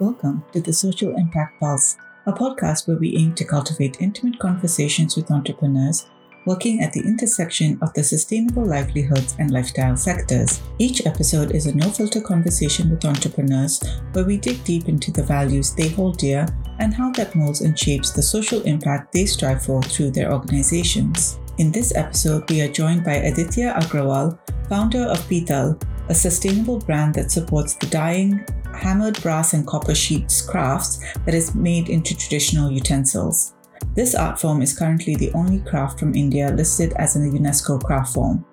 Welcome to the Social Impact Pulse, a podcast where we aim to cultivate intimate conversations with entrepreneurs working at the intersection of the sustainable livelihoods and lifestyle sectors. Each episode is a no filter conversation with entrepreneurs where we dig deep into the values they hold dear and how that molds and shapes the social impact they strive for through their organizations. In this episode, we are joined by Aditya Agrawal, founder of Pital, a sustainable brand that supports the dying, hammered brass and copper sheets crafts that is made into traditional utensils. This art form is currently the only craft from India listed as a UNESCO craft form.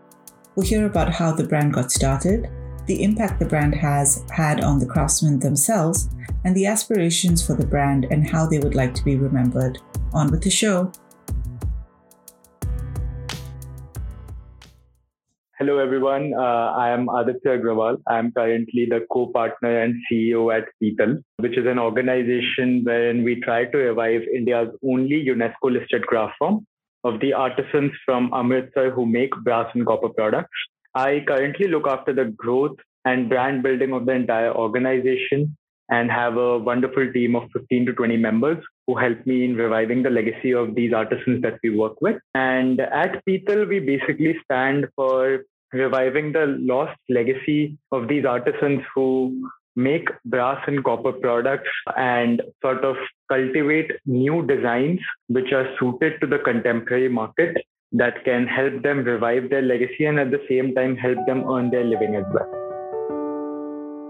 We'll hear about how the brand got started, the impact the brand has had on the craftsmen themselves, and the aspirations for the brand and how they would like to be remembered. On with the show. Hello, everyone. Uh, I am Aditya Agrawal. I am currently the co-partner and CEO at Pital, which is an organization wherein we try to revive India's only UNESCO-listed craft form of the artisans from Amritsar who make brass and copper products. I currently look after the growth and brand building of the entire organization and have a wonderful team of 15 to 20 members who helped me in reviving the legacy of these artisans that we work with. And at Pital, we basically stand for reviving the lost legacy of these artisans who make brass and copper products and sort of cultivate new designs which are suited to the contemporary market that can help them revive their legacy and at the same time help them earn their living as well.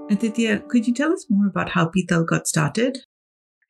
Aditya, could you tell us more about how Pital got started?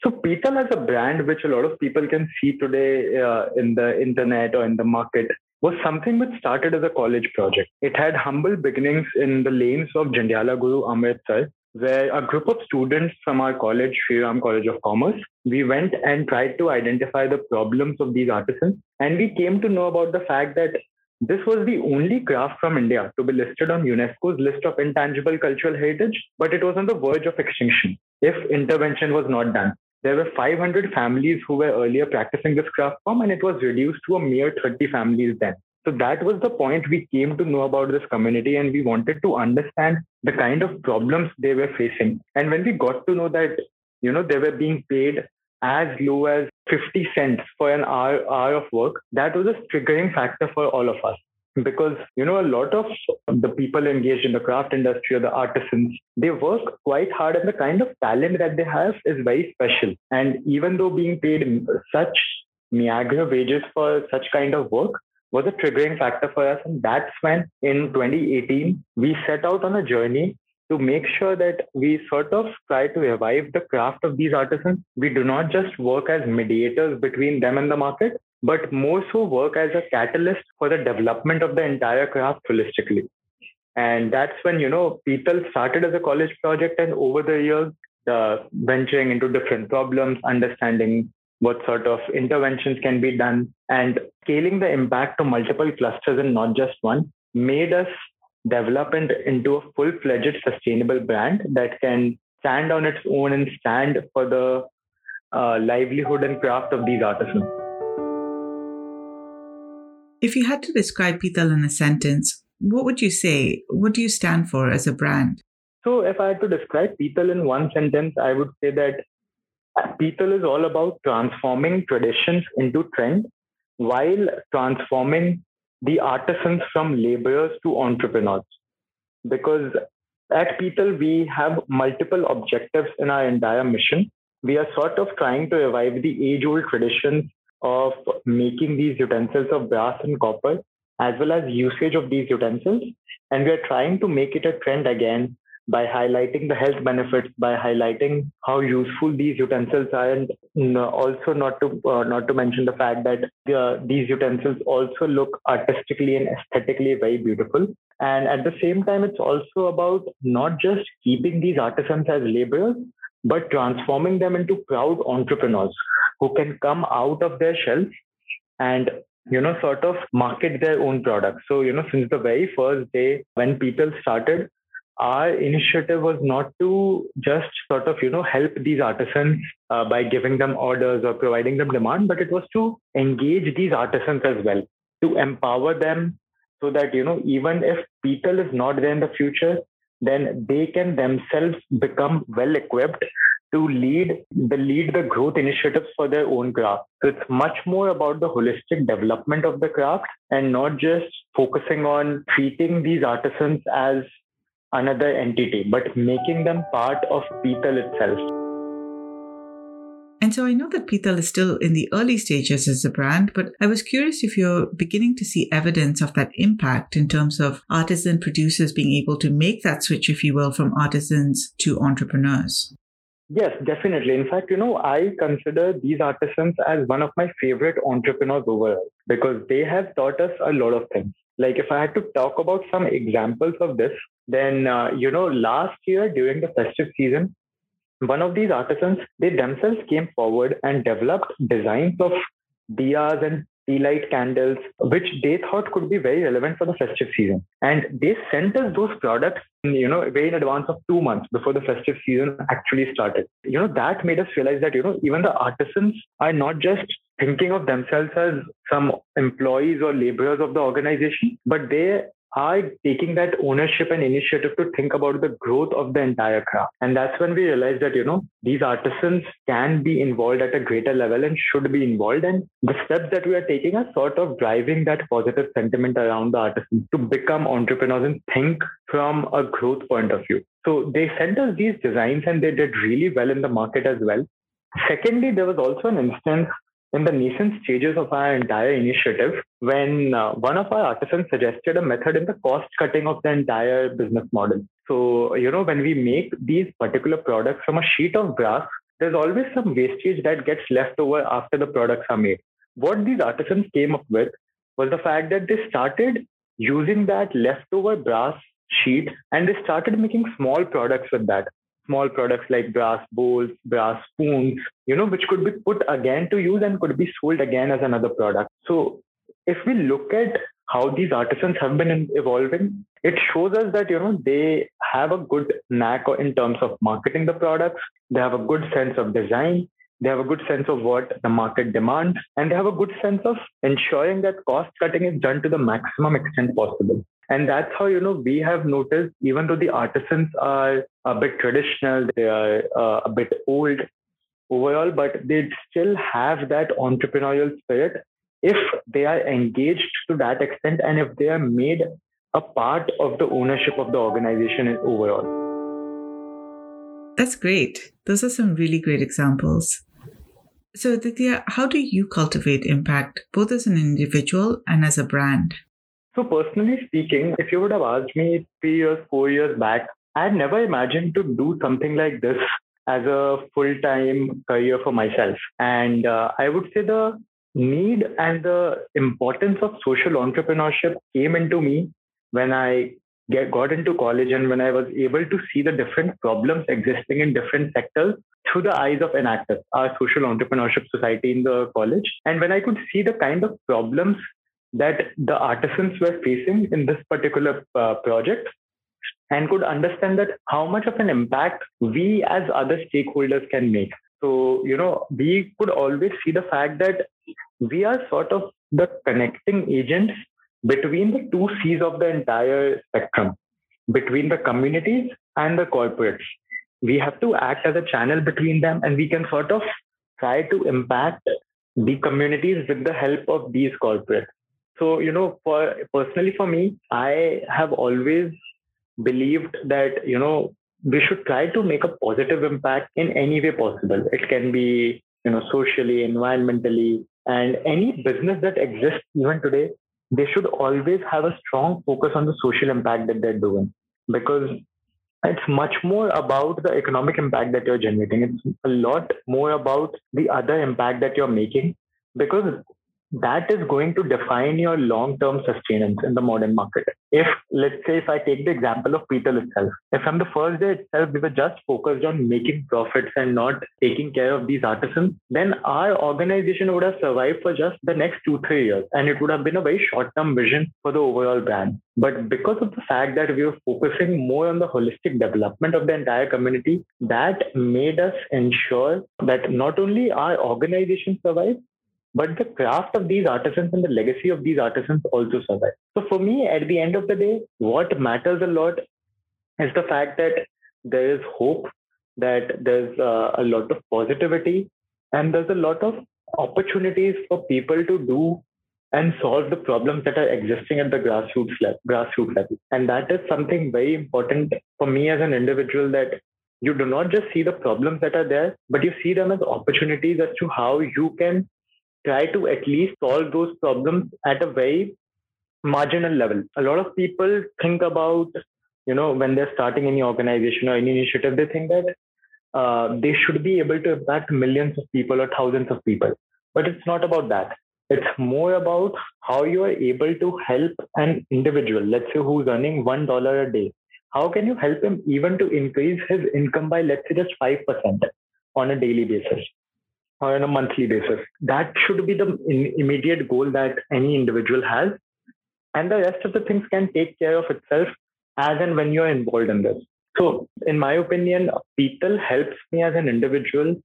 So Pital as a brand, which a lot of people can see today uh, in the internet or in the market, was something which started as a college project. It had humble beginnings in the lanes of Jandiala Guru Amritsar, where a group of students from our college, Sri Ram College of Commerce, we went and tried to identify the problems of these artisans. And we came to know about the fact that this was the only craft from India to be listed on UNESCO's list of intangible cultural heritage, but it was on the verge of extinction if intervention was not done. There were 500 families who were earlier practicing this craft form, and it was reduced to a mere 30 families then. So that was the point we came to know about this community, and we wanted to understand the kind of problems they were facing. And when we got to know that, you know, they were being paid as low as 50 cents for an hour, hour of work, that was a triggering factor for all of us. Because, you know, a lot of the people engaged in the craft industry or the artisans, they work quite hard and the kind of talent that they have is very special. And even though being paid such meager wages for such kind of work, was a triggering factor for us. And that's when in 2018, we set out on a journey to make sure that we sort of try to revive the craft of these artisans. We do not just work as mediators between them and the market, but more so work as a catalyst for the development of the entire craft holistically. And that's when, you know, people started as a college project and over the years, uh, venturing into different problems, understanding what sort of interventions can be done, and scaling the impact to multiple clusters and not just one made us development into a full-fledged sustainable brand that can stand on its own and stand for the uh, livelihood and craft of these artisans. If you had to describe Pital in a sentence, what would you say? What do you stand for as a brand? So, if I had to describe Pital in one sentence, I would say that uh, Pital is all about transforming traditions into trend while transforming the artisans from laborers to entrepreneurs. Because at Pital, we have multiple objectives in our entire mission. We are sort of trying to revive the age old traditions of making these utensils of brass and copper, as well as usage of these utensils. And we are trying to make it a trend again by highlighting the health benefits, by highlighting how useful these utensils are, and also not to uh, not to mention the fact that uh, these utensils also look artistically and aesthetically very beautiful. And at the same time, it's also about not just keeping these artisans as laborers, but transforming them into proud entrepreneurs who can come out of their shells and you know sort of market their own products. So you know since the very first day when people started our initiative was not to just sort of you know help these artisans uh, by giving them orders or providing them demand but it was to engage these artisans as well to empower them so that you know even if Pital is not there in the future then they can themselves become well equipped to lead the lead the growth initiatives for their own craft. So it's much more about the holistic development of the craft and not just focusing on treating these artisans as another entity, but making them part of Pital itself. And so I know that Pital is still in the early stages as a brand, but I was curious if you're beginning to see evidence of that impact in terms of artisan producers being able to make that switch, if you will, from artisans to entrepreneurs. Yes, definitely. In fact, you know, I consider these artisans as one of my favorite entrepreneurs overall because they have taught us a lot of things. Like, if I had to talk about some examples of this, then, uh, you know, last year during the festive season, one of these artisans, they themselves came forward and developed designs of diyas and tea light candles, which they thought could be very relevant for the festive season. And they sent us those products, you know, way in advance of two months before the festive season actually started. You know, that made us realize that, you know, even the artisans are not just thinking of themselves as some employees or laborers of the organization, but they are taking that ownership and initiative to think about the growth of the entire craft. And that's when we realized that, you know, these artisans can be involved at a greater level and should be involved. And the steps that we are taking are sort of driving that positive sentiment around the artisans to become entrepreneurs and think from a growth point of view. So they sent us these designs and they did really well in the market as well. Secondly, there was also an instance in the nascent stages of our entire initiative when uh, one of our artisans suggested a method in the cost cutting of the entire business model. So, you know, when we make these particular products from a sheet of brass, there's always some wastage that gets left over after the products are made. What these artisans came up with was the fact that they started using that leftover brass sheet and they started making small products with that small products like brass bowls, brass spoons, you know, which could be put again to use and could be sold again as another product. So if we look at how these artisans have been evolving, it shows us that, you know, they have a good knack in terms of marketing the products. They have a good sense of design. They have a good sense of what the market demands, and they have a good sense of ensuring that cost cutting is done to the maximum extent possible. And that's how, you know, we have noticed, even though the artisans are a bit traditional, they are uh, a bit old overall, but they still have that entrepreneurial spirit if they are engaged to that extent and if they are made a part of the ownership of the organization overall. That's great. Those are some really great examples. So, Aditya, how do you cultivate impact both as an individual and as a brand? So, personally speaking, if you would have asked me three years, four years back, I had never imagined to do something like this as a full time career for myself. And uh, I would say the need and the importance of social entrepreneurship came into me when I get, got into college and when I was able to see the different problems existing in different sectors through the eyes of Enactus, our social entrepreneurship society in the college. And when I could see the kind of problems that the artisans were facing in this particular uh, project and could understand that how much of an impact we as other stakeholders can make. So, you know, we could always see the fact that we are sort of the connecting agents between the two C's of the entire spectrum, between the communities and the corporates. We have to act as a channel between them and we can sort of try to impact the communities with the help of these corporates. So, you know, for personally for me, I have always believed that, you know, we should try to make a positive impact in any way possible. It can be, you know, socially, environmentally, and any business that exists even today, they should always have a strong focus on the social impact that they're doing because it's much more about the economic impact that you're generating. It's a lot more about the other impact that you're making because that is going to define your long-term sustenance in the modern market. If, let's say, if I take the example of Pital itself, if from the first day itself we were just focused on making profits and not taking care of these artisans, then our organization would have survived for just the next two, three years. And it would have been a very short-term vision for the overall brand. But because of the fact that we were focusing more on the holistic development of the entire community, that made us ensure that not only our organization survived, but the craft of these artisans and the legacy of these artisans also survive. So for me, at the end of the day, what matters a lot is the fact that there is hope, that there's uh, a lot of positivity and there's a lot of opportunities for people to do and solve the problems that are existing at the grassroots level, grassroots level. And that is something very important for me as an individual that you do not just see the problems that are there, but you see them as opportunities as to how you can try to at least solve those problems at a very marginal level. A lot of people think about, you know, when they're starting any organization or any initiative, they think that uh, they should be able to impact millions of people or thousands of people. But it's not about that. It's more about how you are able to help an individual, let's say who's earning $1 a day. How can you help him even to increase his income by, let's say, just 5% on a daily basis? On a monthly basis. That should be the immediate goal that any individual has. And the rest of the things can take care of itself as and when you're involved in this. So, in my opinion, Pital helps me as an individual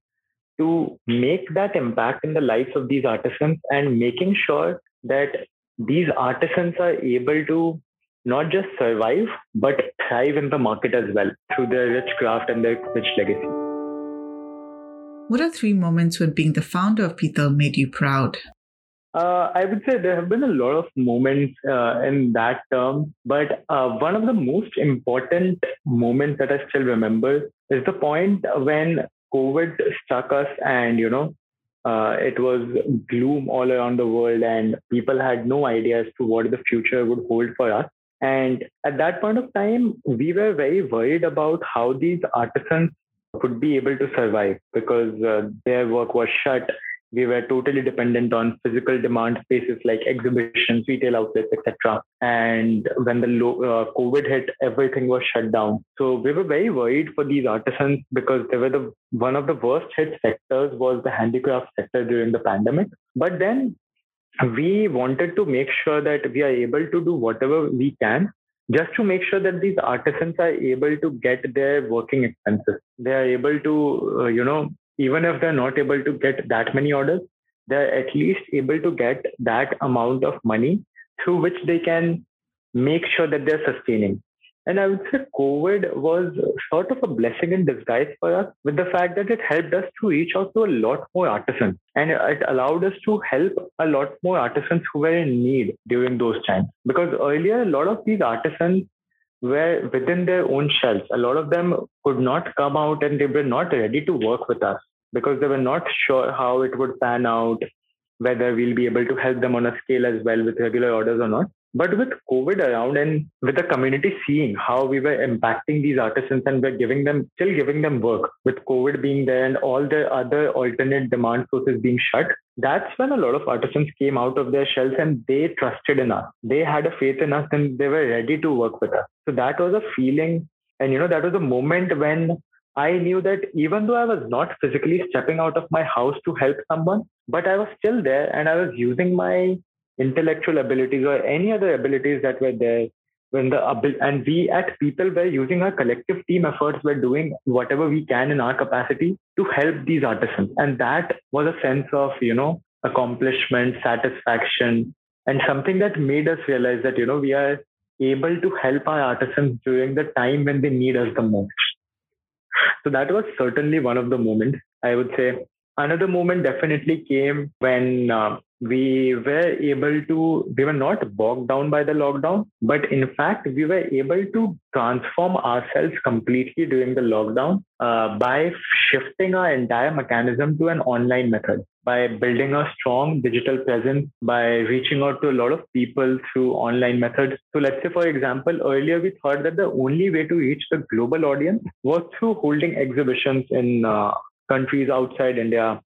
to make that impact in the lives of these artisans and making sure that these artisans are able to not just survive, but thrive in the market as well through their rich craft and their rich legacy. What are three moments when being the founder of Pital made you proud? Uh, I would say there have been a lot of moments uh, in that term, but uh, one of the most important moments that I still remember is the point when COVID struck us, and you know, uh, it was gloom all around the world, and people had no idea as to what the future would hold for us. And at that point of time, we were very worried about how these artisans could be able to survive because uh, their work was shut we were totally dependent on physical demand spaces like exhibitions, retail outlets, etc. And when the low, uh, COVID hit, everything was shut down. So we were very worried for these artisans because they were the one of the worst hit sectors was the handicraft sector during the pandemic. But then we wanted to make sure that we are able to do whatever we can just to make sure that these artisans are able to get their working expenses. They are able to, uh, you know, even if they're not able to get that many orders, they're at least able to get that amount of money through which they can make sure that they're sustaining. And I would say COVID was sort of a blessing in disguise for us with the fact that it helped us to reach out to a lot more artisans and it allowed us to help a lot more artisans who were in need during those times. Because earlier, a lot of these artisans were within their own shells. A lot of them could not come out and they were not ready to work with us because they were not sure how it would pan out, whether we'll be able to help them on a scale as well with regular orders or not. But with COVID around and with the community seeing how we were impacting these artisans and we're giving them, still giving them work with COVID being there and all the other alternate demand sources being shut, that's when a lot of artisans came out of their shells and they trusted in us. They had a faith in us and they were ready to work with us. So that was a feeling. And, you know, that was a moment when I knew that even though I was not physically stepping out of my house to help someone, but I was still there and I was using my intellectual abilities or any other abilities that were there when the and we at Pital were using our collective team efforts we're doing whatever we can in our capacity to help these artisans. And that was a sense of you know accomplishment satisfaction and something that made us realize that you know we are able to help our artisans during the time when they need us the most. So that was certainly one of the moments i would say another moment definitely came when uh, we were able to, we were not bogged down by the lockdown, but in fact, we were able to transform ourselves completely during the lockdown uh, by shifting our entire mechanism to an online method, by building a strong digital presence, by reaching out to a lot of people through online methods. So, let's say, for example, earlier we thought that the only way to reach the global audience was through holding exhibitions in uh, countries outside India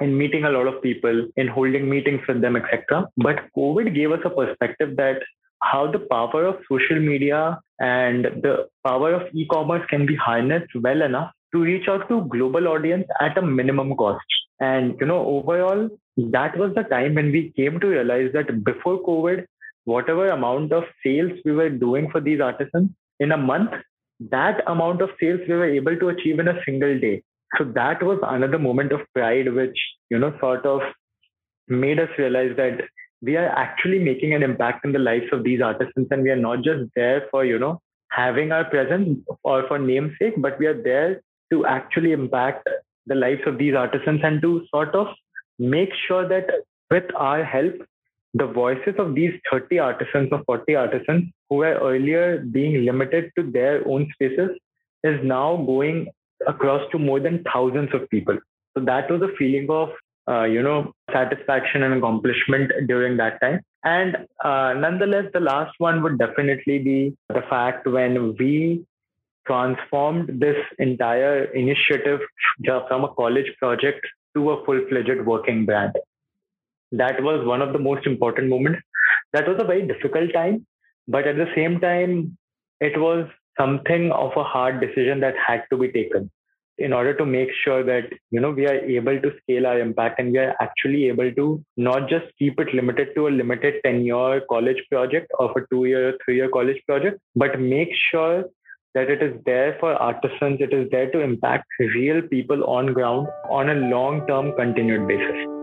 and meeting a lot of people and holding meetings with them, etc. But COVID gave us a perspective that how the power of social media and the power of e-commerce can be harnessed well enough to reach out to global audience at a minimum cost. And you know, overall, that was the time when we came to realize that before COVID, whatever amount of sales we were doing for these artisans in a month, that amount of sales we were able to achieve in a single day so that was another moment of pride which you know sort of made us realize that we are actually making an impact in the lives of these artisans. And we are not just there for you know having our presence or for namesake but we are there to actually impact the lives of these artisans and to sort of make sure that with our help, the voices of these 30 artisans or 40 artisans who were earlier being limited to their own spaces is now going across to more than thousands of people. So that was a feeling of, uh, you know, satisfaction and accomplishment during that time. And uh, nonetheless, the last one would definitely be the fact when we transformed this entire initiative from a college project to a full-fledged working brand. That was one of the most important moments. That was a very difficult time, but at the same time, it was something of a hard decision that had to be taken in order to make sure that you know we are able to scale our impact and we are actually able to not just keep it limited to a limited 10 year college project or a two year three year college project but make sure that it is there for artisans it is there to impact real people on ground on a long term continued basis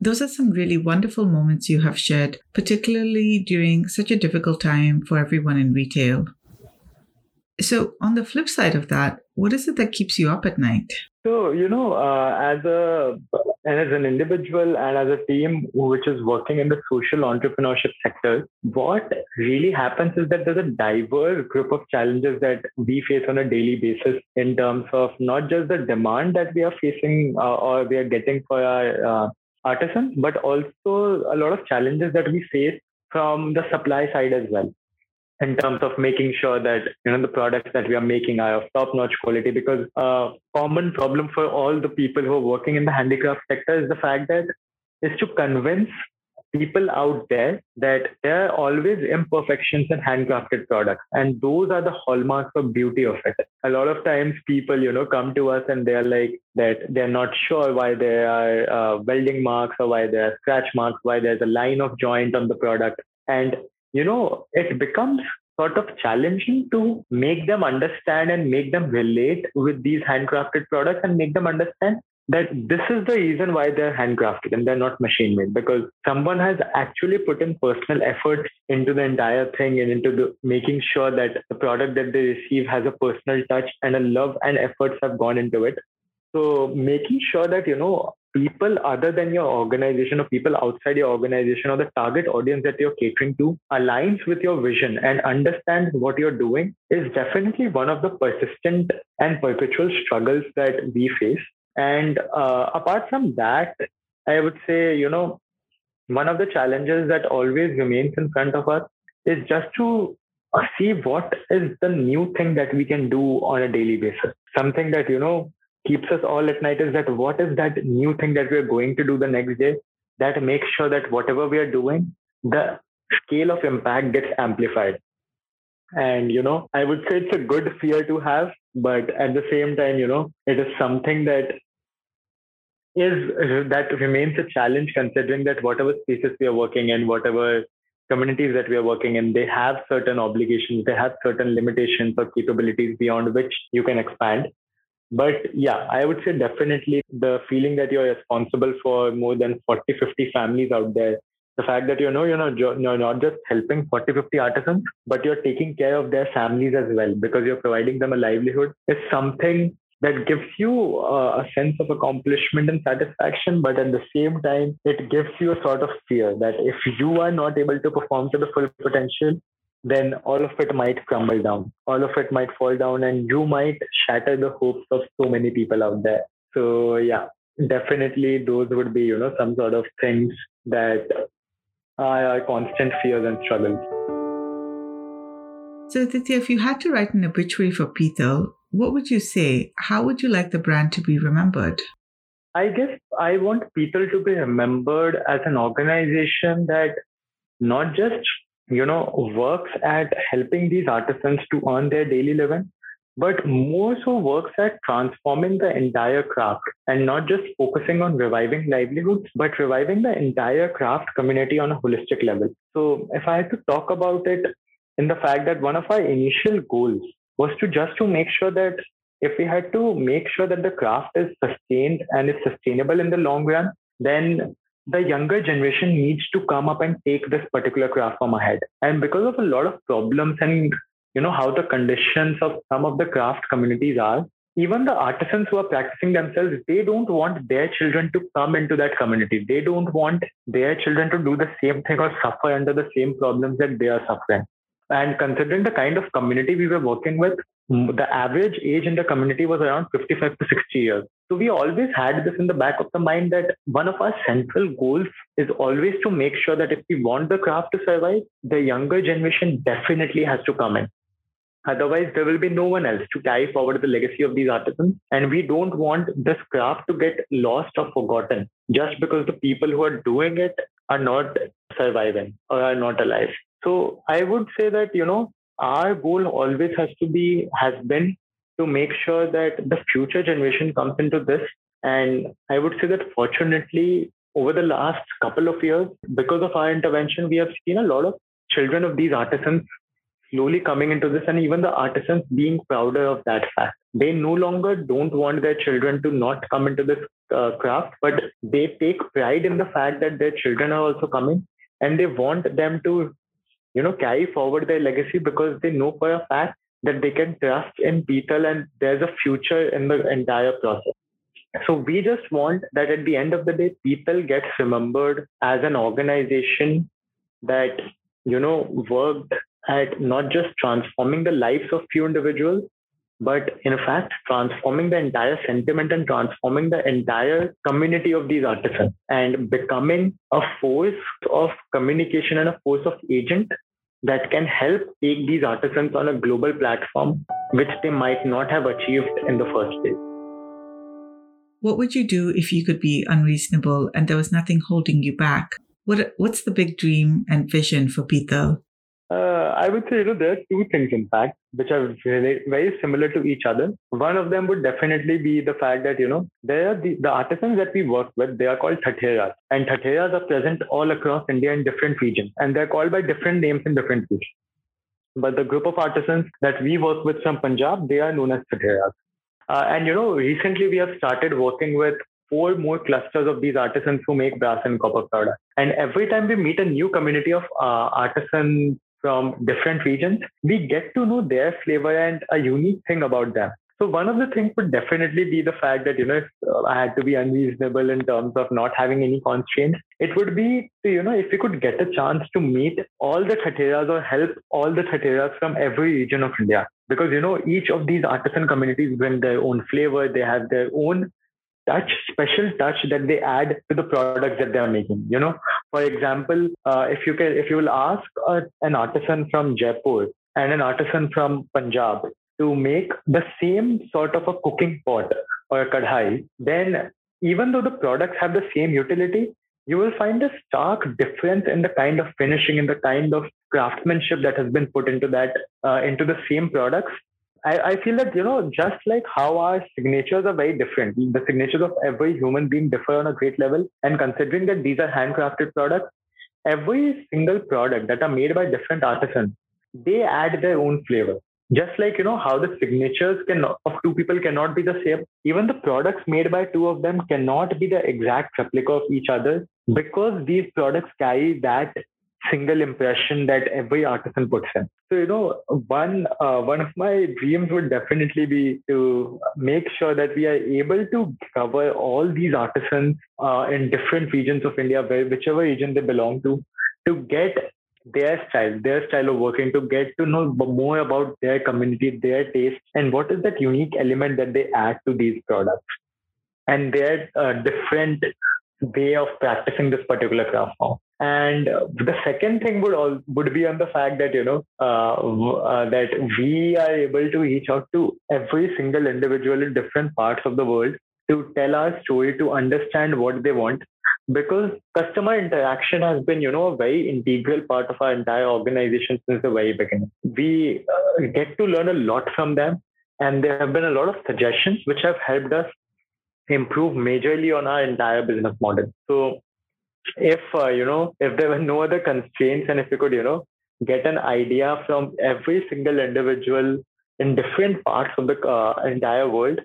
those are some really wonderful moments you have shared, particularly during such a difficult time for everyone in retail. So, on the flip side of that, what is it that keeps you up at night? So, you know, uh, as a and as an individual and as a team which is working in the social entrepreneurship sector, what really happens is that there's a diverse group of challenges that we face on a daily basis in terms of not just the demand that we are facing uh, or we are getting for our uh, artisans, but also a lot of challenges that we face from the supply side as well in terms of making sure that you know the products that we are making are of top notch quality because a common problem for all the people who are working in the handicraft sector is the fact that is to convince people out there that there are always imperfections in handcrafted products. And those are the hallmarks of beauty of it. A lot of times people you know come to us and they're like that they're not sure why there are uh, welding marks or why there are scratch marks why there's a line of joint on the product. And you know, it becomes sort of challenging to make them understand and make them relate with these handcrafted products and make them understand that this is the reason why they're handcrafted and they're not machine made because someone has actually put in personal effort into the entire thing and into the making sure that the product that they receive has a personal touch and a love and efforts have gone into it so making sure that you know people other than your organization or people outside your organization or the target audience that you're catering to aligns with your vision and understands what you're doing is definitely one of the persistent and perpetual struggles that we face. And uh, apart from that, I would say, you know, one of the challenges that always remains in front of us is just to see what is the new thing that we can do on a daily basis. Something that, you know, keeps us all at night is that what is that new thing that we're going to do the next day that makes sure that whatever we are doing, the scale of impact gets amplified. And, you know, I would say it's a good fear to have, but at the same time, you know, it is something that is uh, that remains a challenge considering that whatever spaces we are working in, whatever communities that we are working in, they have certain obligations, they have certain limitations or capabilities beyond which you can expand. But yeah, I would say definitely the feeling that you're responsible for more than 40, 50 families out there. The fact that you know you're not, you're not just helping 40, 50 artisans, but you're taking care of their families as well because you're providing them a livelihood is something that gives you uh, a sense of accomplishment and satisfaction, but at the same time, it gives you a sort of fear that if you are not able to perform to the full potential, then all of it might crumble down. All of it might fall down, and you might shatter the hopes of so many people out there. So, yeah, definitely those would be, you know, some sort of things that are constant fears and struggles. So, Aditya, if you had to write an obituary for Pital, what would you say? How would you like the brand to be remembered? I guess I want people to be remembered as an organization that not just you know, works at helping these artisans to earn their daily living, but more so works at transforming the entire craft and not just focusing on reviving livelihoods, but reviving the entire craft community on a holistic level. So if I had to talk about it in the fact that one of our initial goals was to just to make sure that if we had to make sure that the craft is sustained and is sustainable in the long run, then the younger generation needs to come up and take this particular craft from ahead. And because of a lot of problems and you know how the conditions of some of the craft communities are even the artisans who are practicing themselves they don't want their children to come into that community they don't want their children to do the same thing or suffer under the same problems that they are suffering and considering the kind of community we were working with hmm. the average age in the community was around 55 to 60 years so we always had this in the back of the mind that one of our central goals is always to make sure that if we want the craft to survive the younger generation definitely has to come in Otherwise, there will be no one else to carry forward the legacy of these artisans. And we don't want this craft to get lost or forgotten just because the people who are doing it are not surviving or are not alive. So I would say that, you know, our goal always has to be, has been to make sure that the future generation comes into this. And I would say that fortunately, over the last couple of years, because of our intervention, we have seen a lot of children of these artisans slowly coming into this and even the artisans being prouder of that fact they no longer don't want their children to not come into this uh, craft but they take pride in the fact that their children are also coming and they want them to you know carry forward their legacy because they know for a fact that they can trust in people and there's a future in the entire process. So we just want that at the end of the day people get remembered as an organization that you know worked at not just transforming the lives of few individuals, but in fact, transforming the entire sentiment and transforming the entire community of these artisans and becoming a force of communication and a force of agent that can help take these artisans on a global platform, which they might not have achieved in the first place. What would you do if you could be unreasonable and there was nothing holding you back? What, what's the big dream and vision for Pital? Uh, I would say, you know, there are two things, in fact, which are very, very similar to each other. One of them would definitely be the fact that, you know, there are the, the artisans that we work with, they are called Thatheras. And Thatheras are present all across India in different regions. And they're called by different names in different regions. But the group of artisans that we work with from Punjab, they are known as Thatheras. Uh, and, you know, recently we have started working with four more clusters of these artisans who make brass and copper products. And every time we meet a new community of uh, artisans from different regions, we get to know their flavor and a unique thing about them. So one of the things would definitely be the fact that, you know, if uh, I had to be unreasonable in terms of not having any constraints, it would be, to, you know, if we could get a chance to meet all the Thatheras or help all the Thatheras from every region of India. Because, you know, each of these artisan communities bring their own flavor, they have their own touch, special touch that they add to the products that they are making. You know, for example, uh, if you can, if you will ask uh, an artisan from Jaipur and an artisan from Punjab to make the same sort of a cooking pot or a kadhai, then even though the products have the same utility, you will find a stark difference in the kind of finishing, in the kind of craftsmanship that has been put into that uh, into the same products I, I feel that, you know, just like how our signatures are very different, the signatures of every human being differ on a great level. And considering that these are handcrafted products, every single product that are made by different artisans, they add their own flavor. Just like, you know, how the signatures can of two people cannot be the same, even the products made by two of them cannot be the exact replica of each other because these products carry that single impression that every artisan puts in. So you know, one uh, one of my dreams would definitely be to make sure that we are able to cover all these artisans uh, in different regions of India, where whichever region they belong to, to get their style, their style of working, to get to know more about their community, their taste, and what is that unique element that they add to these products, and their uh, different way of practicing this particular craft form. And the second thing would all would be on the fact that you know uh, uh, that we are able to reach out to every single individual in different parts of the world to tell our story, to understand what they want, because customer interaction has been you know a very integral part of our entire organization since the very beginning. We uh, get to learn a lot from them, and there have been a lot of suggestions which have helped us improve majorly on our entire business model. So if uh, you know if there were no other constraints and if you could you know get an idea from every single individual in different parts of the uh, entire world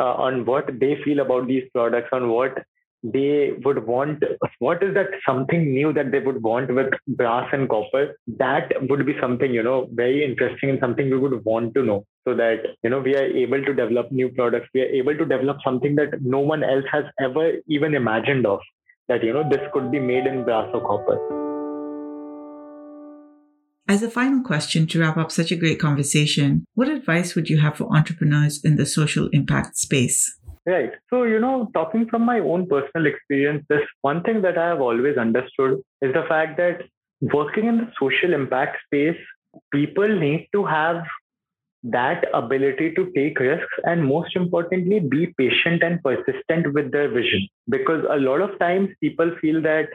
uh, on what they feel about these products on what they would want what is that something new that they would want with brass and copper? That would be something you know very interesting and something we would want to know so that you know we are able to develop new products. We are able to develop something that no one else has ever even imagined of that you know this could be made in brass or copper as a final question to wrap up such a great conversation, what advice would you have for entrepreneurs in the social impact space? Right. So, you know, talking from my own personal experience, this one thing that I have always understood is the fact that working in the social impact space, people need to have that ability to take risks and most importantly be patient and persistent with their vision because a lot of times people feel that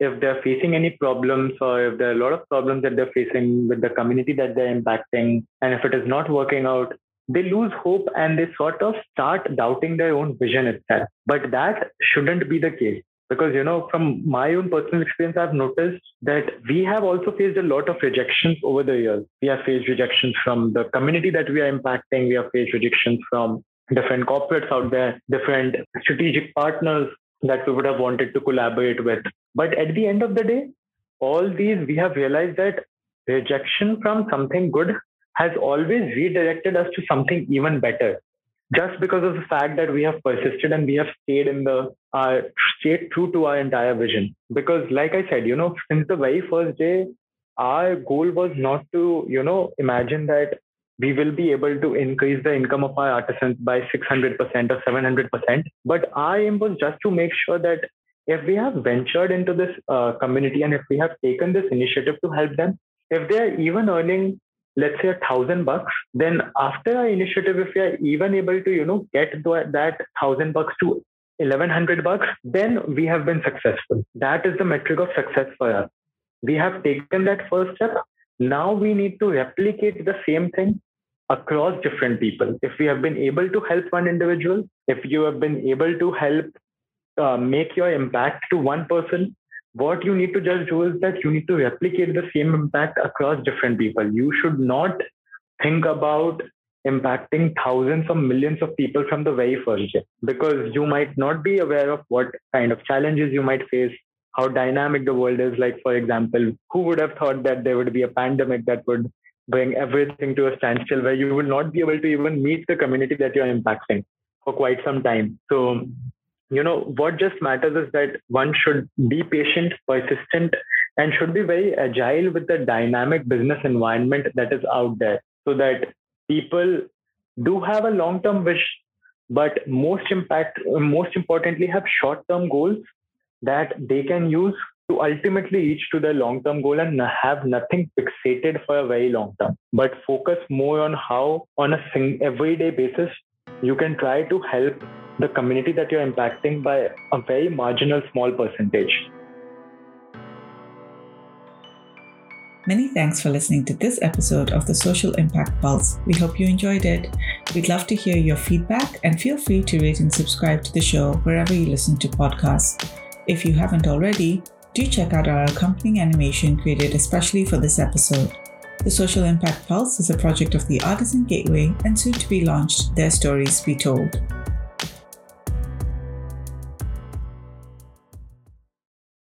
if they're facing any problems or if there are a lot of problems that they're facing with the community that they're impacting and if it is not working out they lose hope and they sort of start doubting their own vision itself. But that shouldn't be the case. Because, you know, from my own personal experience, I've noticed that we have also faced a lot of rejections over the years. We have faced rejections from the community that we are impacting. We have faced rejections from different corporates out there, different strategic partners that we would have wanted to collaborate with. But at the end of the day, all these, we have realized that rejection from something good has always redirected us to something even better just because of the fact that we have persisted and we have stayed in the uh, stayed true to our entire vision. Because like i said you know since the very first day our goal was not to you know imagine that we will be able to increase the income of our artisans by 600% or 700% but our aim was just to make sure that if we have ventured into this uh, community and if we have taken this initiative to help them if they are even earning let's say a thousand bucks, then after our initiative, if we are even able to, you know, get that thousand bucks to 1100 bucks, then we have been successful. That is the metric of success for us. We have taken that first step. Now we need to replicate the same thing across different people. If we have been able to help one individual, if you have been able to help uh, make your impact to one person, what you need to just do is that you need to replicate the same impact across different people. You should not think about impacting thousands or millions of people from the very first day because you might not be aware of what kind of challenges you might face, how dynamic the world is. Like, for example, who would have thought that there would be a pandemic that would bring everything to a standstill where you will not be able to even meet the community that you're impacting for quite some time. So you know what just matters is that one should be patient persistent and should be very agile with the dynamic business environment that is out there so that people do have a long term wish but most impact most importantly have short term goals that they can use to ultimately reach to their long term goal and have nothing fixated for a very long term. But focus more on how on a everyday basis you can try to help the community that you're impacting by a very marginal small percentage. Many thanks for listening to this episode of the Social Impact Pulse. We hope you enjoyed it. We'd love to hear your feedback and feel free to rate and subscribe to the show wherever you listen to podcasts. If you haven't already, do check out our accompanying animation created especially for this episode. The Social Impact Pulse is a project of the Artisan Gateway and soon to be launched Their Stories Be Told.